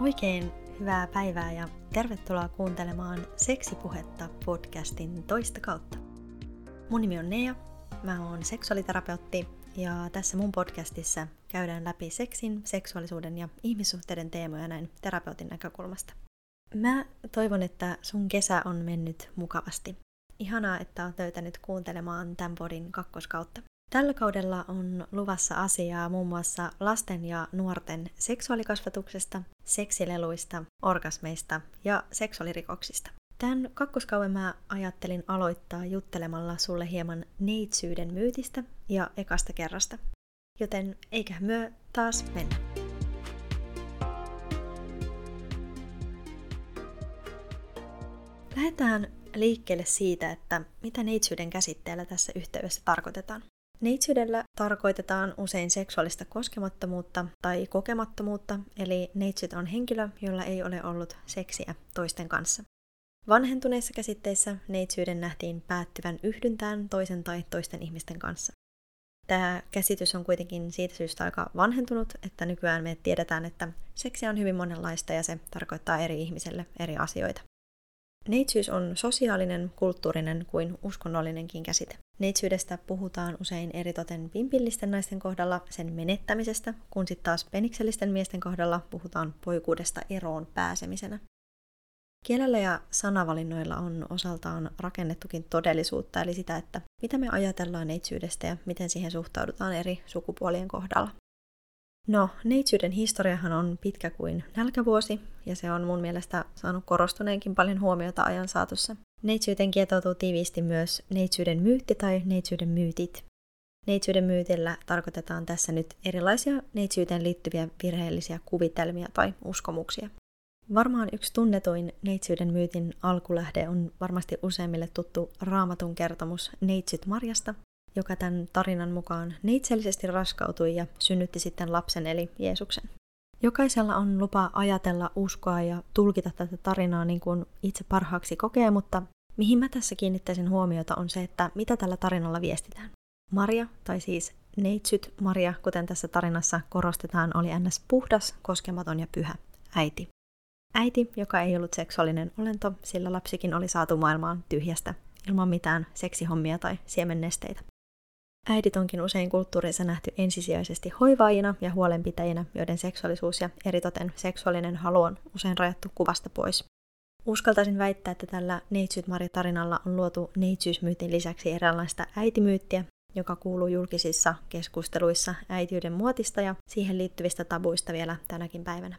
Oikein hyvää päivää ja tervetuloa kuuntelemaan Seksipuhetta podcastin toista kautta. Mun nimi on Nea, mä oon seksuaaliterapeutti ja tässä mun podcastissa käydään läpi seksin, seksuaalisuuden ja ihmissuhteiden teemoja näin terapeutin näkökulmasta. Mä toivon, että sun kesä on mennyt mukavasti. Ihanaa, että oot löytänyt kuuntelemaan tämän podin kakkoskautta. Tällä kaudella on luvassa asiaa muun muassa lasten ja nuorten seksuaalikasvatuksesta, seksileluista, orgasmeista ja seksuaalirikoksista. Tämän kakkoskauden mä ajattelin aloittaa juttelemalla sulle hieman neitsyyden myytistä ja ekasta kerrasta. Joten eiköhän myö taas mennä. Lähdetään liikkeelle siitä, että mitä neitsyyden käsitteellä tässä yhteydessä tarkoitetaan. Neitsyydellä tarkoitetaan usein seksuaalista koskemattomuutta tai kokemattomuutta, eli neitsyt on henkilö, jolla ei ole ollut seksiä toisten kanssa. Vanhentuneissa käsitteissä neitsyyden nähtiin päättyvän yhdyntään toisen tai toisten ihmisten kanssa. Tämä käsitys on kuitenkin siitä syystä aika vanhentunut, että nykyään me tiedetään, että seksiä on hyvin monenlaista ja se tarkoittaa eri ihmiselle eri asioita. Neitsyys on sosiaalinen, kulttuurinen kuin uskonnollinenkin käsite. Neitsyydestä puhutaan usein eritoten pimpillisten naisten kohdalla sen menettämisestä, kun sitten taas peniksellisten miesten kohdalla puhutaan poikuudesta eroon pääsemisenä. Kielellä ja sanavalinnoilla on osaltaan rakennettukin todellisuutta, eli sitä, että mitä me ajatellaan neitsyydestä ja miten siihen suhtaudutaan eri sukupuolien kohdalla. No, neitsyyden historiahan on pitkä kuin nälkävuosi, ja se on mun mielestä saanut korostuneenkin paljon huomiota ajan saatossa. Neitsyyteen kietoutuu tiiviisti myös neitsyyden myytti tai neitsyyden myytit. Neitsyyden myytillä tarkoitetaan tässä nyt erilaisia neitsyyteen liittyviä virheellisiä kuvitelmia tai uskomuksia. Varmaan yksi tunnetuin neitsyyden myytin alkulähde on varmasti useimmille tuttu raamatun kertomus Neitsyt Marjasta, joka tämän tarinan mukaan neitsellisesti raskautui ja synnytti sitten lapsen eli Jeesuksen. Jokaisella on lupa ajatella, uskoa ja tulkita tätä tarinaa niin kuin itse parhaaksi kokee, mutta mihin mä tässä kiinnittäisin huomiota on se, että mitä tällä tarinalla viestitään. Maria, tai siis neitsyt Maria, kuten tässä tarinassa korostetaan, oli ns. puhdas, koskematon ja pyhä äiti. Äiti, joka ei ollut seksuaalinen olento, sillä lapsikin oli saatu maailmaan tyhjästä, ilman mitään seksihommia tai siemennesteitä. Äidit onkin usein kulttuurissa nähty ensisijaisesti hoivaajina ja huolenpitäjinä, joiden seksuaalisuus ja eritoten seksuaalinen halu on usein rajattu kuvasta pois. Uskaltaisin väittää, että tällä Neitsyt Mari-tarinalla on luotu neitsyysmyytin lisäksi eräänlaista äitimyyttiä, joka kuuluu julkisissa keskusteluissa äitiyden muotista ja siihen liittyvistä tabuista vielä tänäkin päivänä.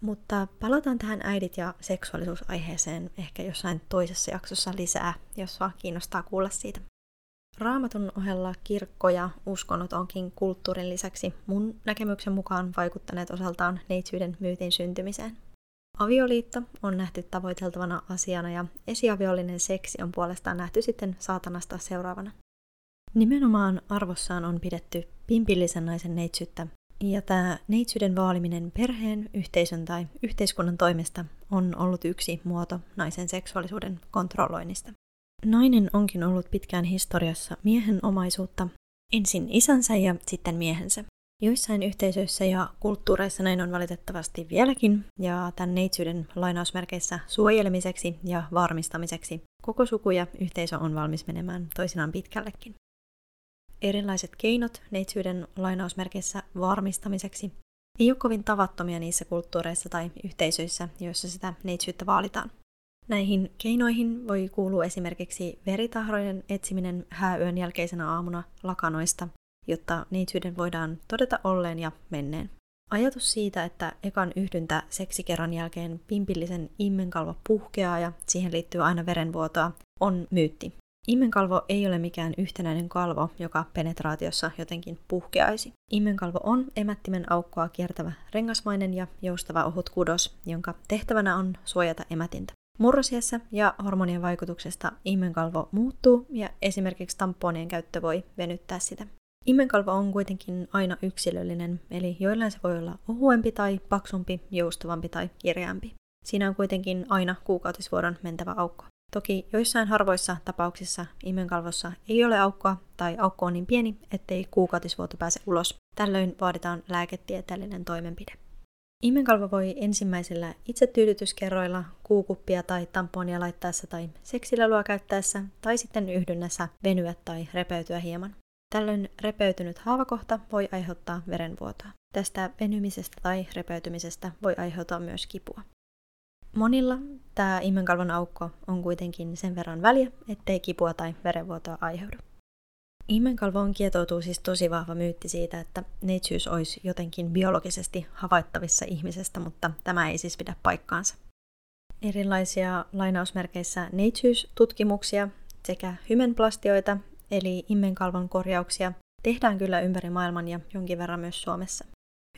Mutta palataan tähän äidit- ja seksuaalisuusaiheeseen ehkä jossain toisessa jaksossa lisää, jos sua kiinnostaa kuulla siitä. Raamatun ohella kirkko ja uskonnot onkin kulttuurin lisäksi mun näkemyksen mukaan vaikuttaneet osaltaan neitsyyden myytin syntymiseen. Avioliitto on nähty tavoiteltavana asiana ja esiaviollinen seksi on puolestaan nähty sitten saatanasta seuraavana. Nimenomaan arvossaan on pidetty pimpillisen naisen neitsyttä, ja tämä neitsyyden vaaliminen perheen, yhteisön tai yhteiskunnan toimesta on ollut yksi muoto naisen seksuaalisuuden kontrolloinnista. Nainen onkin ollut pitkään historiassa miehen omaisuutta, ensin isänsä ja sitten miehensä. Joissain yhteisöissä ja kulttuureissa näin on valitettavasti vieläkin, ja tämän neitsyyden lainausmerkeissä suojelemiseksi ja varmistamiseksi koko suku ja yhteisö on valmis menemään toisinaan pitkällekin. Erilaiset keinot neitsyyden lainausmerkeissä varmistamiseksi ei ole kovin tavattomia niissä kulttuureissa tai yhteisöissä, joissa sitä neitsyyttä vaalitaan. Näihin keinoihin voi kuulua esimerkiksi veritahrojen etsiminen hääyön jälkeisenä aamuna lakanoista, jotta neitsyyden voidaan todeta olleen ja menneen. Ajatus siitä, että ekan yhdyntä seksikerran jälkeen pimpillisen immenkalvo puhkeaa ja siihen liittyy aina verenvuotoa, on myytti. Immenkalvo ei ole mikään yhtenäinen kalvo, joka penetraatiossa jotenkin puhkeaisi. Immenkalvo on emättimen aukkoa kiertävä rengasmainen ja joustava ohut kudos, jonka tehtävänä on suojata emätintä. Murrosiassa ja hormonien vaikutuksesta immenkalvo muuttuu ja esimerkiksi tamponien käyttö voi venyttää sitä. Immenkalvo on kuitenkin aina yksilöllinen, eli joillain se voi olla ohuempi tai paksumpi, joustavampi tai kirjaampi. Siinä on kuitenkin aina kuukautisvuoron mentävä aukko. Toki joissain harvoissa tapauksissa imenkalvossa ei ole aukkoa tai aukko on niin pieni, ettei kuukautisvuoto pääse ulos. Tällöin vaaditaan lääketieteellinen toimenpide. Immenkalvo voi ensimmäisellä itsetyydytyskerroilla kuukuppia tai tamponia laittaessa tai seksilelua käyttäessä tai sitten yhdynnässä venyä tai repeytyä hieman. Tällöin repeytynyt haavakohta voi aiheuttaa verenvuotoa. Tästä venymisestä tai repeytymisestä voi aiheutua myös kipua. Monilla tämä immenkalvon aukko on kuitenkin sen verran väliä, ettei kipua tai verenvuotoa aiheudu. Immenkalvoon kietoutuu siis tosi vahva myytti siitä, että neitsyys olisi jotenkin biologisesti havaittavissa ihmisestä, mutta tämä ei siis pidä paikkaansa. Erilaisia lainausmerkeissä neitsyystutkimuksia sekä hymenplastioita, eli immenkalvon korjauksia, tehdään kyllä ympäri maailman ja jonkin verran myös Suomessa.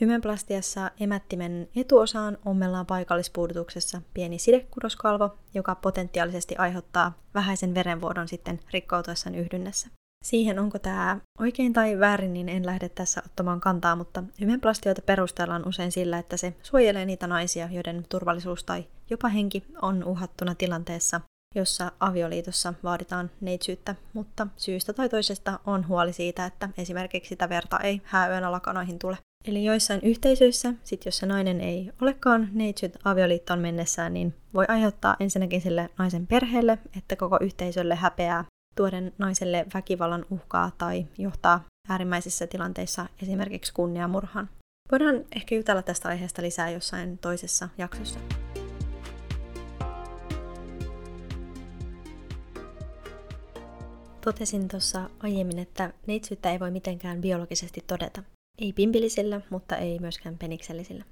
Hymenplastiassa emättimen etuosaan ommellaan paikallispuudutuksessa pieni sidekudoskalvo, joka potentiaalisesti aiheuttaa vähäisen verenvuodon sitten rikkoutuessaan yhdynnässä. Siihen, onko tämä oikein tai väärin, niin en lähde tässä ottamaan kantaa, mutta hymenplastioita perustellaan usein sillä, että se suojelee niitä naisia, joiden turvallisuus tai jopa henki on uhattuna tilanteessa, jossa avioliitossa vaaditaan neitsyyttä, mutta syystä tai toisesta on huoli siitä, että esimerkiksi sitä verta ei hääyönä lakanoihin tule. Eli joissain yhteisöissä, sit jos se nainen ei olekaan neitsyt avioliittoon mennessään, niin voi aiheuttaa ensinnäkin sille naisen perheelle, että koko yhteisölle häpeää tuoden naiselle väkivallan uhkaa tai johtaa äärimmäisissä tilanteissa esimerkiksi kunniamurhan. Voidaan ehkä jutella tästä aiheesta lisää jossain toisessa jaksossa. Totesin tuossa aiemmin, että neitsyyttä ei voi mitenkään biologisesti todeta. Ei pimpilisillä, mutta ei myöskään peniksellisillä.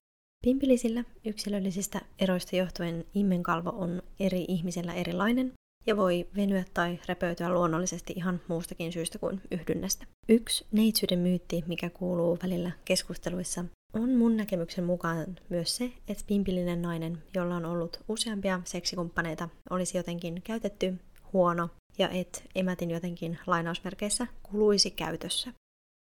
Pimpilisillä yksilöllisistä eroista johtuen immenkalvo on eri ihmisellä erilainen, ja voi venyä tai repeytyä luonnollisesti ihan muustakin syystä kuin yhdynnästä. Yksi neitsyyden myytti, mikä kuuluu välillä keskusteluissa, on mun näkemyksen mukaan myös se, että pimpillinen nainen, jolla on ollut useampia seksikumppaneita, olisi jotenkin käytetty huono ja että emätin jotenkin lainausmerkeissä kuluisi käytössä.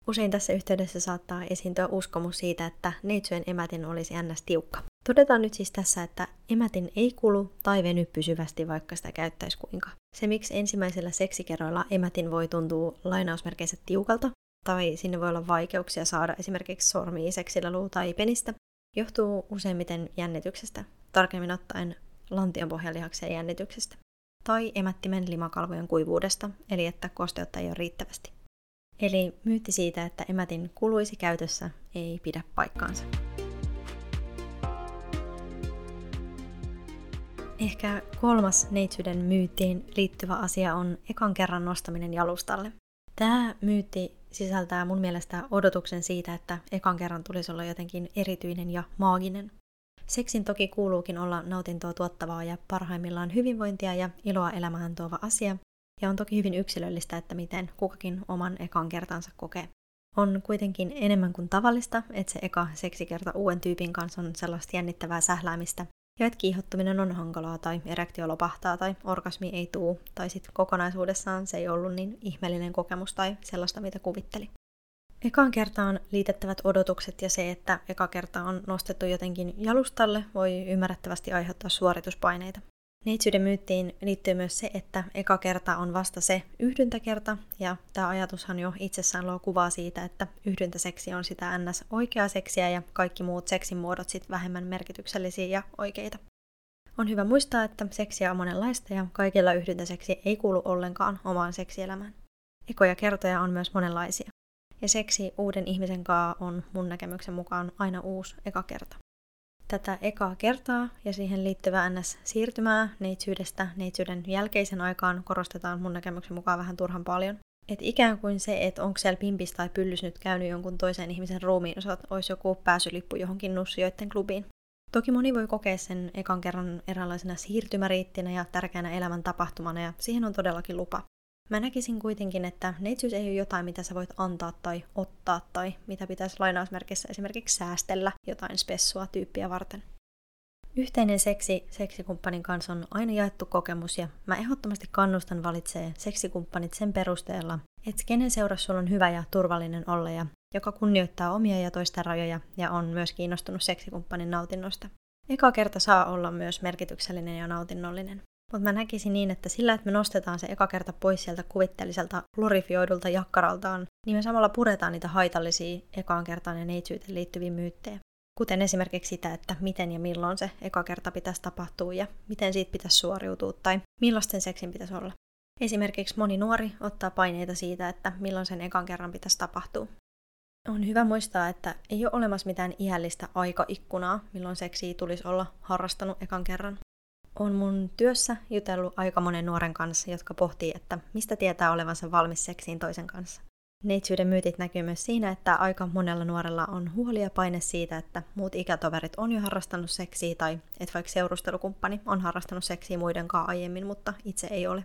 Usein tässä yhteydessä saattaa esiintyä uskomus siitä, että neitsyön emätin olisi ns. tiukka. Todetaan nyt siis tässä, että emätin ei kulu tai veny pysyvästi, vaikka sitä käyttäisi kuinka. Se, miksi ensimmäisellä seksikerroilla emätin voi tuntua lainausmerkeissä tiukalta, tai sinne voi olla vaikeuksia saada esimerkiksi sormia seksilelua tai penistä, johtuu useimmiten jännityksestä, tarkemmin ottaen lantionpohjalihaksen jännityksestä, tai emättimen limakalvojen kuivuudesta, eli että kosteutta ei ole riittävästi. Eli myytti siitä, että emätin kuluisi käytössä, ei pidä paikkaansa. Ehkä kolmas neitsyyden myyttiin liittyvä asia on ekan kerran nostaminen jalustalle. Tämä myytti sisältää mun mielestä odotuksen siitä, että ekan kerran tulisi olla jotenkin erityinen ja maaginen. Seksin toki kuuluukin olla nautintoa tuottavaa ja parhaimmillaan hyvinvointia ja iloa elämään tuova asia, ja on toki hyvin yksilöllistä, että miten kukakin oman ekan kertansa kokee. On kuitenkin enemmän kuin tavallista, että se eka seksikerta uuden tyypin kanssa on sellaista jännittävää sähläämistä, ja että kiihottuminen on hankalaa tai erektio lopahtaa tai orgasmi ei tuu, tai sitten kokonaisuudessaan se ei ollut niin ihmeellinen kokemus tai sellaista, mitä kuvitteli. Ekaan kertaan liitettävät odotukset ja se, että eka kerta on nostettu jotenkin jalustalle, voi ymmärrettävästi aiheuttaa suorituspaineita. Neitsyyden myyttiin liittyy myös se, että eka kerta on vasta se yhdyntäkerta, ja tämä ajatushan jo itsessään luo kuvaa siitä, että yhdyntäseksi on sitä ns. oikeaa seksiä ja kaikki muut seksin muodot sitten vähemmän merkityksellisiä ja oikeita. On hyvä muistaa, että seksiä on monenlaista ja kaikilla yhdyntäseksi ei kuulu ollenkaan omaan seksielämään. Ekoja kertoja on myös monenlaisia. Ja seksi uuden ihmisen kanssa on mun näkemyksen mukaan aina uusi eka kerta tätä ekaa kertaa ja siihen liittyvää NS-siirtymää neitsyydestä neitsyyden jälkeisen aikaan korostetaan mun näkemyksen mukaan vähän turhan paljon. Et ikään kuin se, että onko siellä pimpis tai pyllys nyt käynyt jonkun toisen ihmisen ruumiin osat, olisi joku pääsylippu johonkin nussijoiden klubiin. Toki moni voi kokea sen ekan kerran eräänlaisena siirtymäriittinä ja tärkeänä elämän tapahtumana ja siihen on todellakin lupa. Mä näkisin kuitenkin, että neitsyys ei ole jotain, mitä sä voit antaa tai ottaa tai mitä pitäisi lainausmerkissä esimerkiksi säästellä jotain spessua tyyppiä varten. Yhteinen seksi seksikumppanin kanssa on aina jaettu kokemus ja mä ehdottomasti kannustan valitsee seksikumppanit sen perusteella, että kenen seurassa sulla on hyvä ja turvallinen olla ja joka kunnioittaa omia ja toisten rajoja ja on myös kiinnostunut seksikumppanin nautinnosta. Eka kerta saa olla myös merkityksellinen ja nautinnollinen. Mutta mä näkisin niin, että sillä, että me nostetaan se eka kerta pois sieltä kuvitteelliselta glorifioidulta jakkaraltaan, niin me samalla puretaan niitä haitallisia ekaan kertaan ja neitsyyteen liittyviä myyttejä. kuten esimerkiksi sitä, että miten ja milloin se eka kerta pitäisi tapahtua ja miten siitä pitäisi suoriutua tai millaisten seksin pitäisi olla. Esimerkiksi moni nuori ottaa paineita siitä, että milloin sen ekan kerran pitäisi tapahtua. On hyvä muistaa, että ei ole olemassa mitään iällistä aikaikkunaa, milloin seksiä tulisi olla harrastanut ekan kerran. On mun työssä jutellut aika monen nuoren kanssa, jotka pohtii, että mistä tietää olevansa valmis seksiin toisen kanssa. Neitsyyden myytit näkyy myös siinä, että aika monella nuorella on huoli ja paine siitä, että muut ikätoverit on jo harrastanut seksiä tai että vaikka seurustelukumppani on harrastanut seksiä muidenkaan aiemmin, mutta itse ei ole.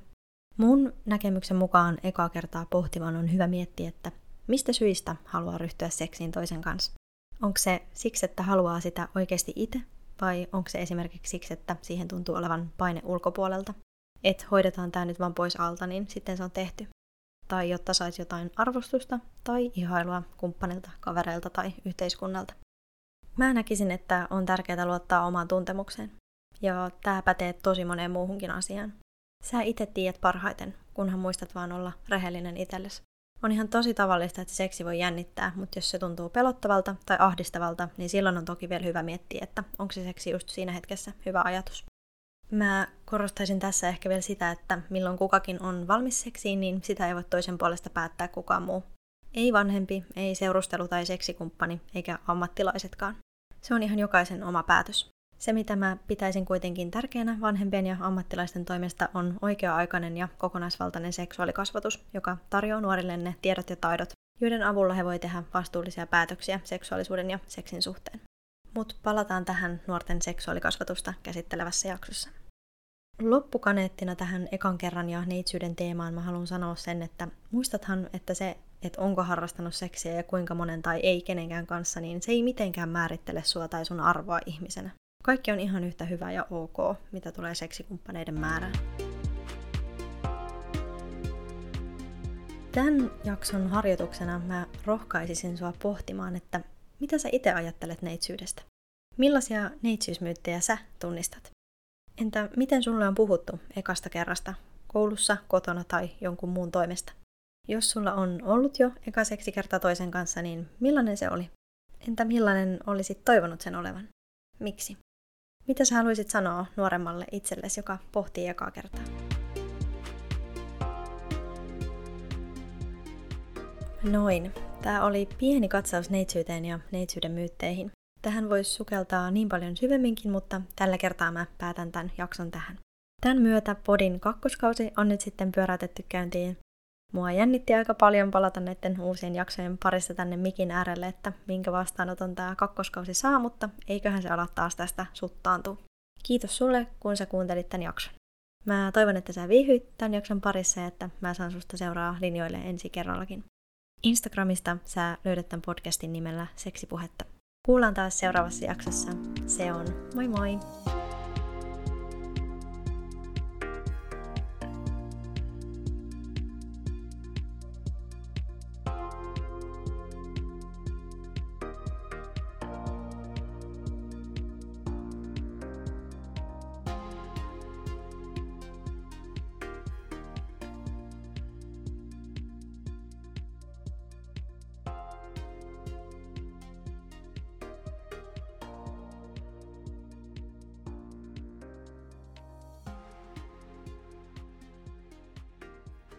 Mun näkemyksen mukaan ekaa kertaa pohtivan on hyvä miettiä, että mistä syistä haluaa ryhtyä seksiin toisen kanssa. Onko se siksi, että haluaa sitä oikeasti itse, vai onko se esimerkiksi siksi, että siihen tuntuu olevan paine ulkopuolelta? Että hoidetaan tämä nyt vaan pois alta, niin sitten se on tehty. Tai jotta saisi jotain arvostusta tai ihailua kumppanilta, kavereilta tai yhteiskunnalta. Mä näkisin, että on tärkeää luottaa omaan tuntemukseen. Ja tämä pätee tosi moneen muuhunkin asiaan. Sä itse tiedät parhaiten, kunhan muistat vaan olla rehellinen itsellesi. On ihan tosi tavallista, että seksi voi jännittää, mutta jos se tuntuu pelottavalta tai ahdistavalta, niin silloin on toki vielä hyvä miettiä, että onko se seksi just siinä hetkessä hyvä ajatus. Mä korostaisin tässä ehkä vielä sitä, että milloin kukakin on valmis seksiin, niin sitä ei voi toisen puolesta päättää kukaan muu. Ei vanhempi, ei seurustelu- tai seksikumppani, eikä ammattilaisetkaan. Se on ihan jokaisen oma päätös. Se, mitä mä pitäisin kuitenkin tärkeänä vanhempien ja ammattilaisten toimesta, on oikea-aikainen ja kokonaisvaltainen seksuaalikasvatus, joka tarjoaa nuorille ne tiedot ja taidot, joiden avulla he voi tehdä vastuullisia päätöksiä seksuaalisuuden ja seksin suhteen. Mutta palataan tähän nuorten seksuaalikasvatusta käsittelevässä jaksossa. Loppukaneettina tähän ekan kerran ja neitsyyden teemaan mä haluan sanoa sen, että muistathan, että se, että onko harrastanut seksiä ja kuinka monen tai ei kenenkään kanssa, niin se ei mitenkään määrittele sua tai sun arvoa ihmisenä. Kaikki on ihan yhtä hyvä ja ok, mitä tulee seksikumppaneiden määrään. Tämän jakson harjoituksena mä rohkaisisin sua pohtimaan, että mitä sä itse ajattelet neitsyydestä? Millaisia neitsyysmyyttejä sä tunnistat? Entä miten sulle on puhuttu ekasta kerrasta, koulussa, kotona tai jonkun muun toimesta? Jos sulla on ollut jo eka seksikerta toisen kanssa, niin millainen se oli? Entä millainen olisit toivonut sen olevan? Miksi? Mitä sä haluaisit sanoa nuoremmalle itsellesi, joka pohtii ekaa kertaa? Noin. Tämä oli pieni katsaus neitsyyteen ja neitsyyden myytteihin. Tähän voisi sukeltaa niin paljon syvemminkin, mutta tällä kertaa mä päätän tämän jakson tähän. Tämän myötä podin kakkoskausi on nyt sitten pyöräytetty käyntiin. Mua jännitti aika paljon palata näiden uusien jaksojen parissa tänne mikin äärelle, että minkä vastaanoton tämä kakkoskausi saa, mutta eiköhän se ala taas tästä suttaantua. Kiitos sulle, kun sä kuuntelit tämän jakson. Mä toivon, että sä viihyit tämän jakson parissa ja että mä saan susta seuraa linjoille ensi kerrallakin. Instagramista sä löydät tämän podcastin nimellä Seksipuhetta. Kuullaan taas seuraavassa jaksossa. Se on moi moi!